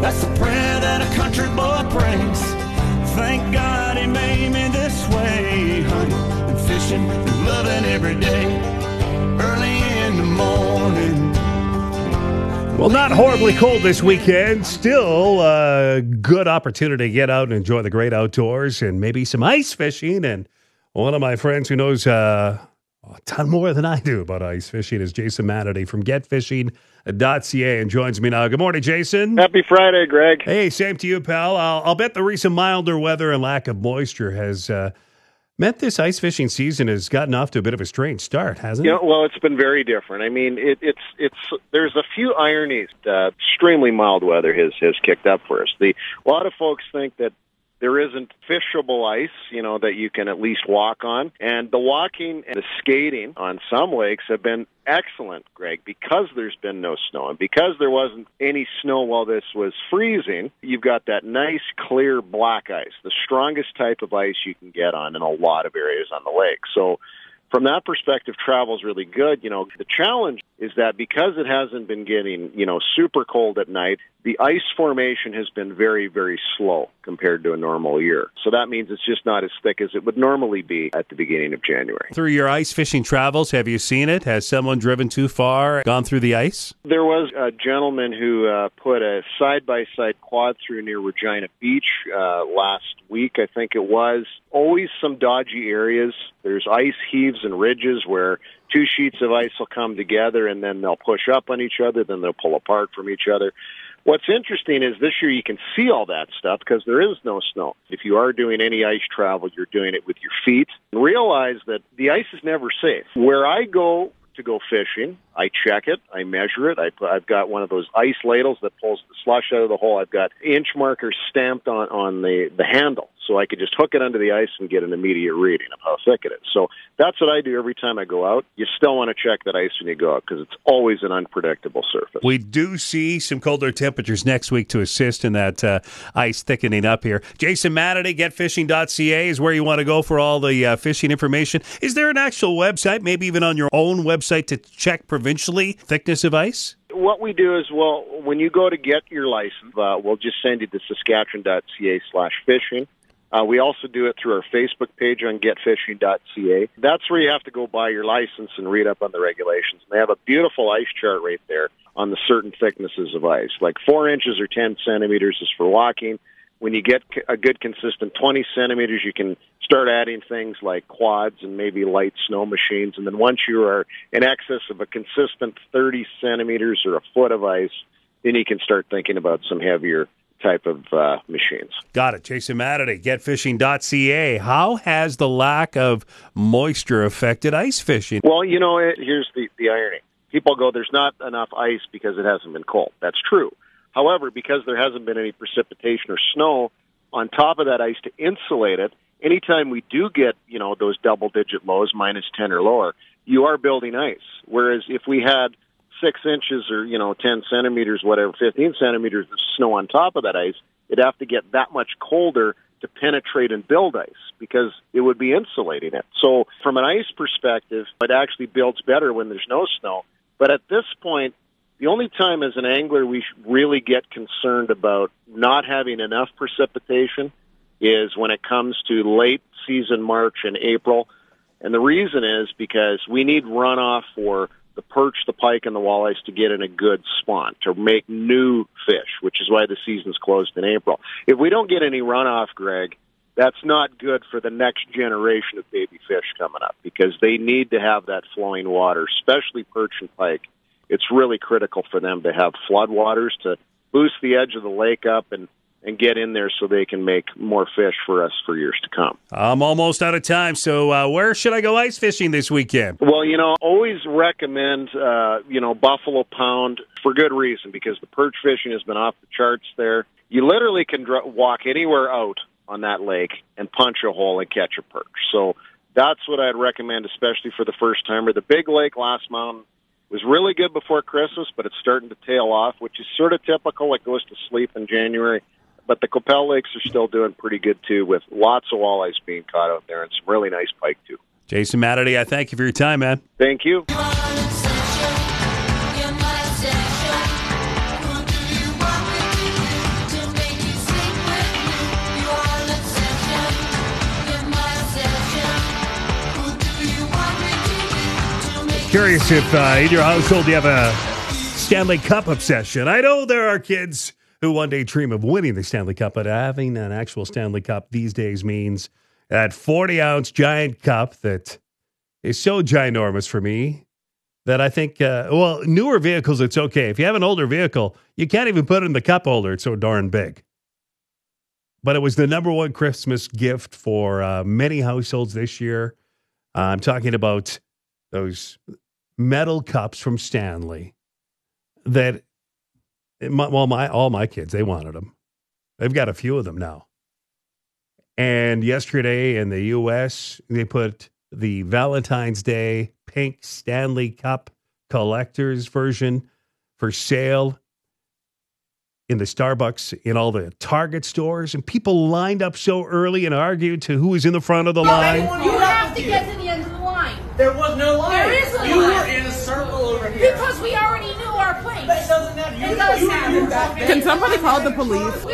That's the prayer that a country boy prays. Thank God he made me this way. Hunting and fishing and loving every day. Early in the morning. Well, not horribly cold this weekend. Still a good opportunity to get out and enjoy the great outdoors and maybe some ice fishing. And one of my friends who knows uh, a ton more than I do about ice fishing is Jason Matity from GetFishing.ca and joins me now. Good morning, Jason. Happy Friday, Greg. Hey, same to you, pal. I'll, I'll bet the recent milder weather and lack of moisture has uh, meant this ice fishing season has gotten off to a bit of a strange start, hasn't You it? know, well, it's been very different. I mean, it, it's it's there's a few ironies. Uh, extremely mild weather has has kicked up for us. The a lot of folks think that there isn't fishable ice, you know, that you can at least walk on. And the walking and the skating on some lakes have been excellent, Greg, because there's been no snow and because there wasn't any snow while this was freezing. You've got that nice, clear black ice, the strongest type of ice you can get on in a lot of areas on the lake. So from that perspective, travel's really good. You know, the challenge is that because it hasn't been getting, you know, super cold at night, the ice formation has been very, very slow compared to a normal year. So that means it's just not as thick as it would normally be at the beginning of January. Through your ice fishing travels, have you seen it? Has someone driven too far, gone through the ice? There was a gentleman who uh, put a side by side quad through near Regina Beach uh, last week, I think it was. Always some dodgy areas. There's ice heaves and ridges where two sheets of ice will come together and then they'll push up on each other, then they'll pull apart from each other. What's interesting is this year you can see all that stuff because there is no snow. If you are doing any ice travel, you're doing it with your feet. Realize that the ice is never safe. Where I go to go fishing, I check it, I measure it. I, I've got one of those ice ladles that pulls the slush out of the hole. I've got inch markers stamped on on the the handle, so I could just hook it under the ice and get an immediate reading of how thick it is. So that's what I do every time I go out. You still want to check that ice when you go out because it's always an unpredictable surface. We do see some colder temperatures next week to assist in that uh, ice thickening up here. Jason Matity, getfishing.ca is where you want to go for all the uh, fishing information. Is there an actual website, maybe even on your own website, to check provincially thickness of ice? What we do is, well, when you go to get your license, uh, we'll just send you to saskatchewan.ca slash fishing. Uh, we also do it through our Facebook page on getfishing.ca. That's where you have to go buy your license and read up on the regulations. They have a beautiful ice chart right there on the certain thicknesses of ice. Like four inches or 10 centimeters is for walking. When you get a good consistent 20 centimeters, you can start adding things like quads and maybe light snow machines. And then once you are in excess of a consistent 30 centimeters or a foot of ice, then you can start thinking about some heavier type of uh, machines. Got it. Jason Matity, getfishing.ca. How has the lack of moisture affected ice fishing? Well, you know, it, here's the, the irony. People go, there's not enough ice because it hasn't been cold. That's true. However, because there hasn't been any precipitation or snow on top of that ice to insulate it, anytime we do get, you know, those double digit lows, minus 10 or lower, you are building ice. Whereas if we had six inches or, you know, 10 centimeters, whatever, 15 centimeters of snow on top of that ice, it'd have to get that much colder to penetrate and build ice because it would be insulating it. So from an ice perspective, it actually builds better when there's no snow. But at this point, the only time as an angler we really get concerned about not having enough precipitation is when it comes to late season March and April. And the reason is because we need runoff for the perch, the pike, and the walleyes to get in a good spawn, to make new fish, which is why the season's closed in April. If we don't get any runoff, Greg, that's not good for the next generation of baby fish coming up because they need to have that flowing water, especially perch and pike. It's really critical for them to have floodwaters to boost the edge of the lake up and and get in there so they can make more fish for us for years to come. I'm almost out of time, so uh, where should I go ice fishing this weekend? Well, you know, always recommend uh, you know Buffalo Pound for good reason because the perch fishing has been off the charts there. You literally can dr- walk anywhere out on that lake and punch a hole and catch a perch. So that's what I'd recommend, especially for the first timer. The big lake last mountain was really good before Christmas, but it's starting to tail off, which is sort of typical. It goes to sleep in January. But the Qu'Appelle Lakes are still doing pretty good too, with lots of walleyes being caught out there and some really nice pike too. Jason Matity, I thank you for your time, man. Thank you. Curious if uh, in your household you have a Stanley Cup obsession. I know there are kids who one day dream of winning the Stanley Cup, but having an actual Stanley Cup these days means that 40 ounce giant cup that is so ginormous for me that I think, uh, well, newer vehicles, it's okay. If you have an older vehicle, you can't even put it in the cup holder. It's so darn big. But it was the number one Christmas gift for uh, many households this year. I'm talking about those metal cups from Stanley that, well, my all my kids they wanted them. They've got a few of them now. And yesterday in the U.S., they put the Valentine's Day pink Stanley Cup collector's version for sale in the Starbucks, in all the Target stores, and people lined up so early and argued to who was in the front of the line. You have to get to the end of the line. There was no line. There is a you line. were in a circle over here. Because we already knew our place. That doesn't matter. You, It does you, matter. You back there. Can somebody call the police?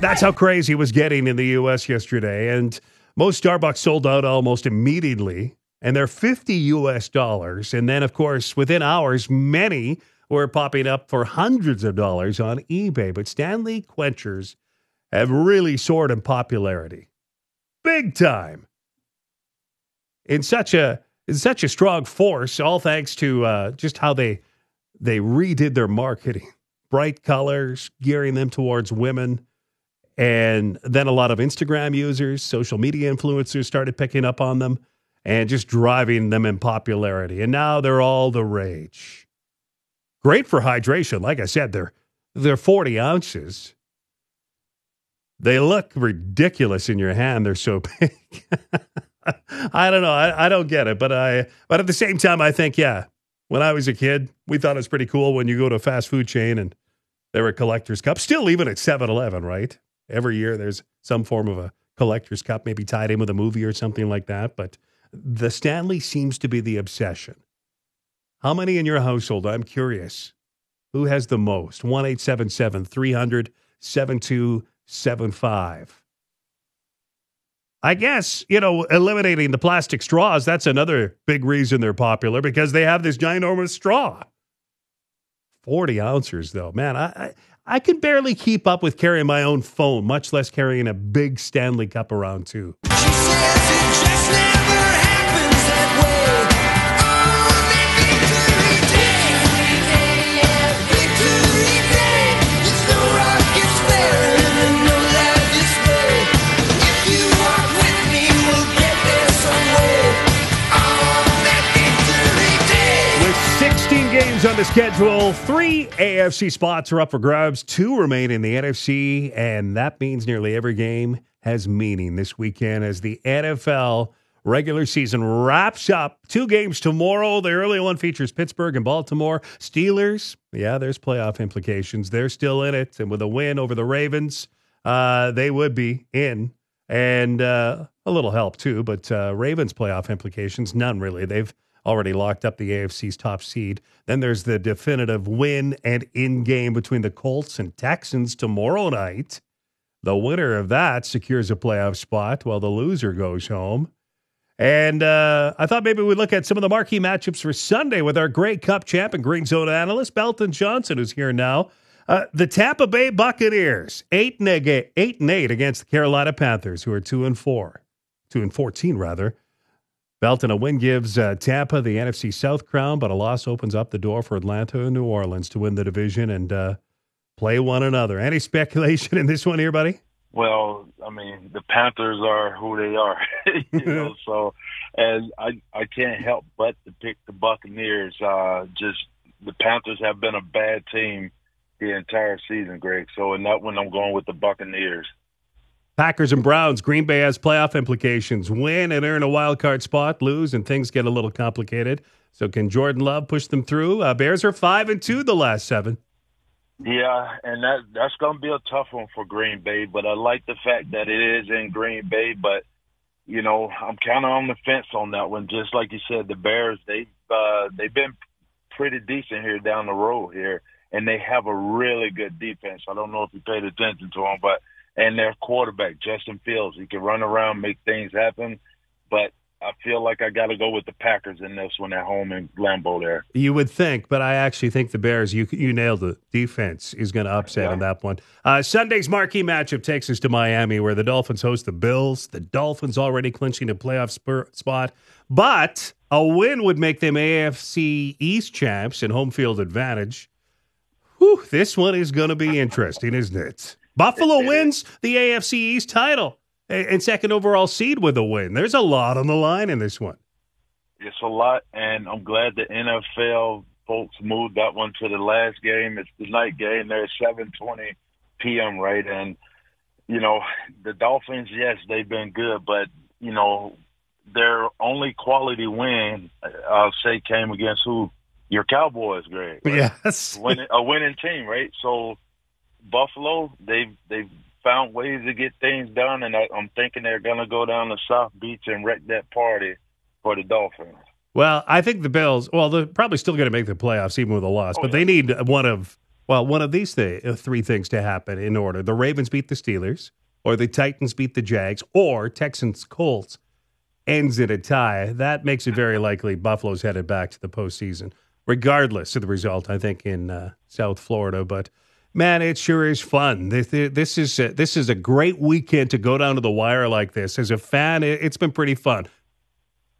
That's how crazy it was getting in the U.S. yesterday. And most Starbucks sold out almost immediately, and they're 50 U.S. dollars. And then, of course, within hours, many were popping up for hundreds of dollars on eBay. But Stanley Quenchers have really soared in popularity, big time. In such a in such a strong force, all thanks to uh, just how they they redid their marketing, bright colors, gearing them towards women. And then a lot of Instagram users, social media influencers started picking up on them and just driving them in popularity. And now they're all the rage. Great for hydration. Like I said, they're they're 40 ounces. They look ridiculous in your hand. They're so big. I don't know. I, I don't get it, but I but at the same time, I think, yeah, when I was a kid, we thought it was pretty cool when you go to a fast food chain and there were collector's cups. Still, even at 7 Eleven, right? Every year there's some form of a collector's cup, maybe tied in with a movie or something like that. But the Stanley seems to be the obsession. How many in your household? I'm curious. Who has the most? 1 300 7275. I guess, you know, eliminating the plastic straws, that's another big reason they're popular because they have this ginormous straw. 40 ounces, though. Man, I, I, I can barely keep up with carrying my own phone, much less carrying a big Stanley Cup around, too. Schedule, three AFC spots are up for grabs, two remain in the NFC, and that means nearly every game has meaning this weekend as the NFL regular season wraps up. Two games tomorrow. The early one features Pittsburgh and Baltimore. Steelers, yeah, there's playoff implications. They're still in it, and with a win over the Ravens, uh, they would be in. And uh, a little help too, but uh, Ravens playoff implications, none really. They've already locked up the AFC's top seed. Then there's the definitive win and in game between the Colts and Texans tomorrow night. The winner of that secures a playoff spot while the loser goes home. And uh, I thought maybe we'd look at some of the marquee matchups for Sunday with our Grey Cup champ and Green Zone analyst, Belton Johnson, who's here now. Uh, the Tampa Bay Buccaneers, eight and, eight, eight and eight against the Carolina Panthers, who are two and four, two and fourteen rather. Belton, a win gives uh, Tampa the NFC South crown, but a loss opens up the door for Atlanta and New Orleans to win the division and uh, play one another. Any speculation in this one here, buddy? Well, I mean, the Panthers are who they are, you know. so, and I I can't help but to pick the Buccaneers. Uh, just the Panthers have been a bad team the entire season, Greg. So, in that one, I'm going with the Buccaneers. Packers and Browns. Green Bay has playoff implications. Win and earn a wild card spot. Lose and things get a little complicated. So, can Jordan Love push them through? Uh, Bears are five and two the last seven. Yeah, and that that's going to be a tough one for Green Bay. But I like the fact that it is in Green Bay. But you know, I'm kind of on the fence on that one. Just like you said, the Bears they uh, they've been pretty decent here down the road here, and they have a really good defense. I don't know if you paid attention to them, but and their quarterback Justin Fields, he can run around, make things happen. But I feel like I got to go with the Packers in this one at home in Lambeau there. You would think, but I actually think the Bears, you you nailed it. Defense is going to upset on that one. Uh, Sunday's marquee matchup takes us to Miami, where the Dolphins host the Bills. The Dolphins already clinching a playoff spur, spot, but a win would make them AFC East champs and home field advantage. Whew, this one is going to be interesting, isn't it? Buffalo wins the AFC East title and second overall seed with a win. There's a lot on the line in this one. It's a lot, and I'm glad the NFL folks moved that one to the last game. It's the night game. There, 7:20 p.m. Right, and you know the Dolphins. Yes, they've been good, but you know their only quality win, I'll say, came against who? Your Cowboys, Greg. right? Yes. winning, a winning team, right? So Buffalo, they've they've found ways to get things done, and I, I'm thinking they're gonna go down to South Beach and wreck that party for the Dolphins. Well, I think the Bills. Well, they're probably still going to make the playoffs even with a loss, Oh, but they need one of well one of these th- uh, three things to happen in order: the Ravens beat the Steelers, or the Titans beat the Jags, or Texans Colts ends in a tie. That makes it very likely Buffalo's headed back to the postseason, regardless of the result. I think in uh, South Florida, but. Man, it sure is fun. This, is a, this is a great weekend to go down to the wire like this. As a fan, it, it's been pretty fun.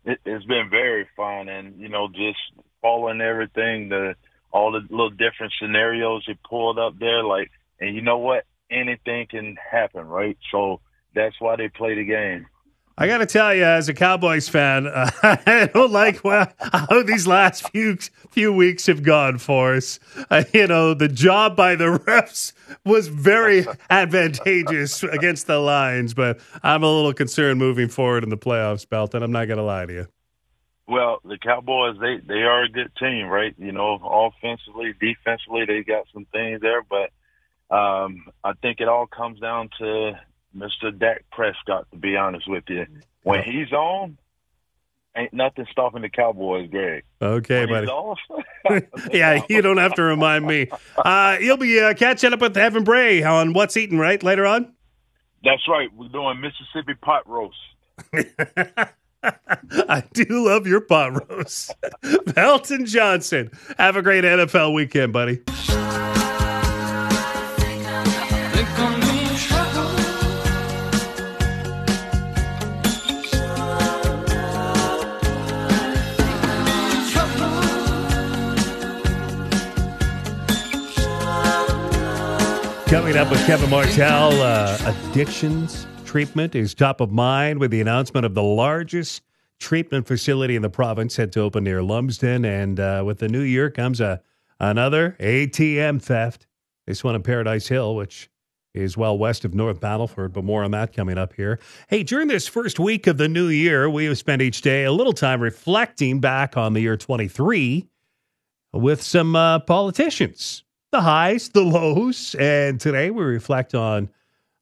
It, it's been very fun, and you know, just following everything, the all the little different scenarios he pulled up there, like, and you know what? Anything can happen, right? So that's why they play the game. I got to tell you, as a Cowboys fan, uh, I don't like well, how these last few few weeks have gone for us. Uh, you know, the job by the refs was very advantageous against the Lions, but I'm a little concerned moving forward in the playoffs, Belton. I'm not going to lie to you. Well, the Cowboys they they are a good team, right? You know, offensively, defensively, they got some things there, but um, I think it all comes down to Mr. Dak Prescott. To be honest with you, when he's on, ain't nothing stopping the Cowboys, Greg. Okay, When buddy. he's off, yeah, you don't have to remind me. Uh, you'll be uh, catching up with Evan Bray on What's Eating, right? Later on? that's right. We're doing Mississippi pot roast. I do love your pot roast. Belton Johnson. Have a great NFL weekend, buddy. Up with Kevin Martell, uh, addictions treatment is top of mind with the announcement of the largest treatment facility in the province set to open near Lumsden. And uh, with the new year comes a another ATM theft. This one in Paradise Hill, which is well west of North Battleford, but more on that coming up here. Hey, during this first week of the new year, we have spent each day a little time reflecting back on the year 23 with some uh, politicians, the highs, the lows, and today we reflect on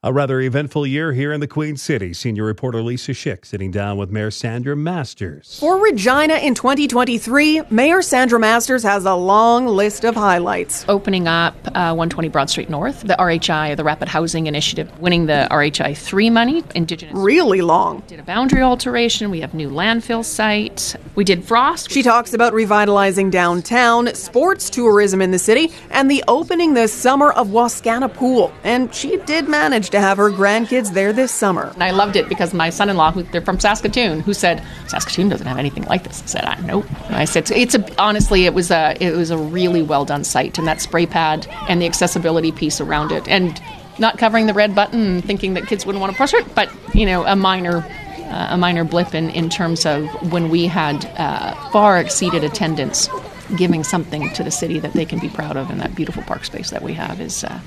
a rather eventful year here in the Queen City. Senior reporter Lisa Schick sitting down with Mayor Sandra Masters. For Regina in 2023, Mayor Sandra Masters has a long list of highlights. opening up uh, 120 Broad Street North, the RHI, the Rapid Housing Initiative, winning the RHI 3 money, Indigenous. Really long. did a boundary alteration. We have new landfill site. We did frost. She talks about revitalizing downtown, sports tourism in the city, and the opening this summer of Wascana Pool. And she did manage to have her grandkids there this summer. And I loved it because my son-in-law, who they're from Saskatoon, who said Saskatoon doesn't have anything like this. I said, I nope. And I said, it's a honestly, it was a it was a really well done site, and that spray pad and the accessibility piece around it, and not covering the red button thinking that kids wouldn't want to push it, but you know, a minor uh, a minor blip in, in terms of when we had uh, far exceeded attendance, giving something to the city that they can be proud of, and that beautiful park space that we have is uh,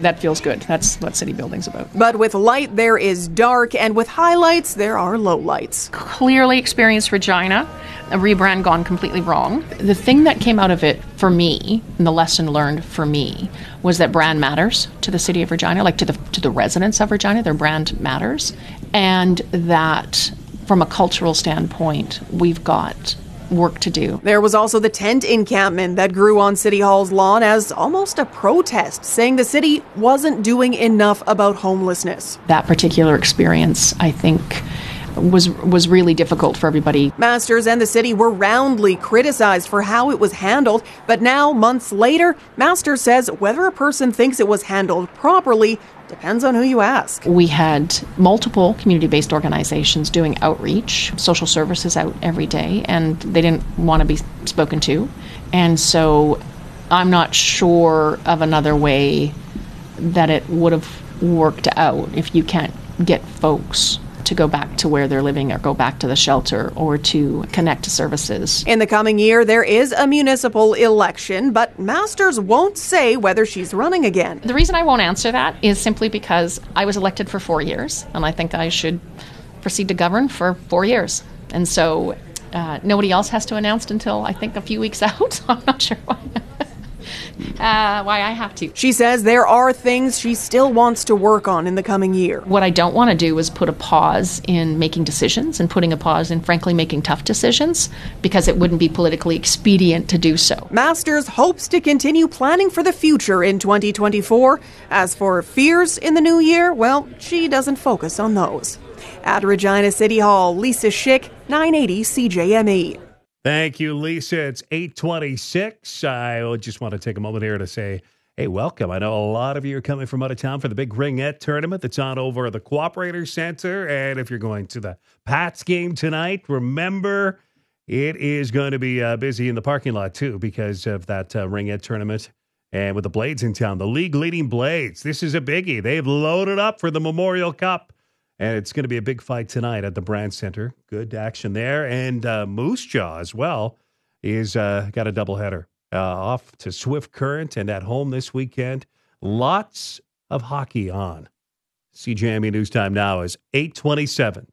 that feels good. That's what city building's about. But with light, there is dark, and with highlights, there are lowlights. clearly experienced Regina, a rebrand gone completely wrong. The thing that came out of it for me, and the lesson learned for me, was that brand matters to the city of Regina, like to the to the residents of Regina. Their brand matters, and that from a cultural standpoint, we've got work to do. There was also the tent encampment that grew on City Hall's lawn as almost a protest, saying the city wasn't doing enough about homelessness. that particular experience, I think, was was really difficult for everybody. Masters and the city were roundly criticized for how it was handled, but now, months later, Masters says whether a person thinks it was handled properly depends on who you ask. We had multiple community based organizations doing outreach, social services out every day, and they didn't want to be spoken to. And so I'm not sure of another way that it would have worked out if you can't get folks to go back to where they're living or go back to the shelter or to connect to services. In the coming year, there is a municipal election, but Masters won't say whether she's running again. The reason I won't answer that is simply because I was elected for four years, and I think I should proceed to govern for four years. And so uh, nobody else has to announce until I think a few weeks out. I'm not sure why. Uh, why I have to. She says there are things she still wants to work on in the coming year. What I don't want to do is put a pause in making decisions and putting a pause in, frankly, making tough decisions because it wouldn't be politically expedient to do so. Masters hopes to continue planning for the future in 2024. As for fears in the new year, well, she doesn't focus on those. At Regina City Hall, Lisa Schick, 980 CJME. Thank you, Lisa. It's 826. I just want to take a moment here to say, hey, welcome. I know a lot of you are coming from out of town for the big Ringette tournament that's on over at the Cooperator Center. And if you're going to the Pats game tonight, remember it is going to be uh, busy in the parking lot too because of that uh, Ringette tournament. And with the Blades in town, the league leading Blades, this is a biggie. They've loaded up for the Memorial Cup. And it's going to be a big fight tonight at the Brandt Center. Good action there. And uh, Moose Jaw as well is uh, got a doubleheader uh, off to Swift Current and at home this weekend. Lots of hockey on. CJME News Time now is 827.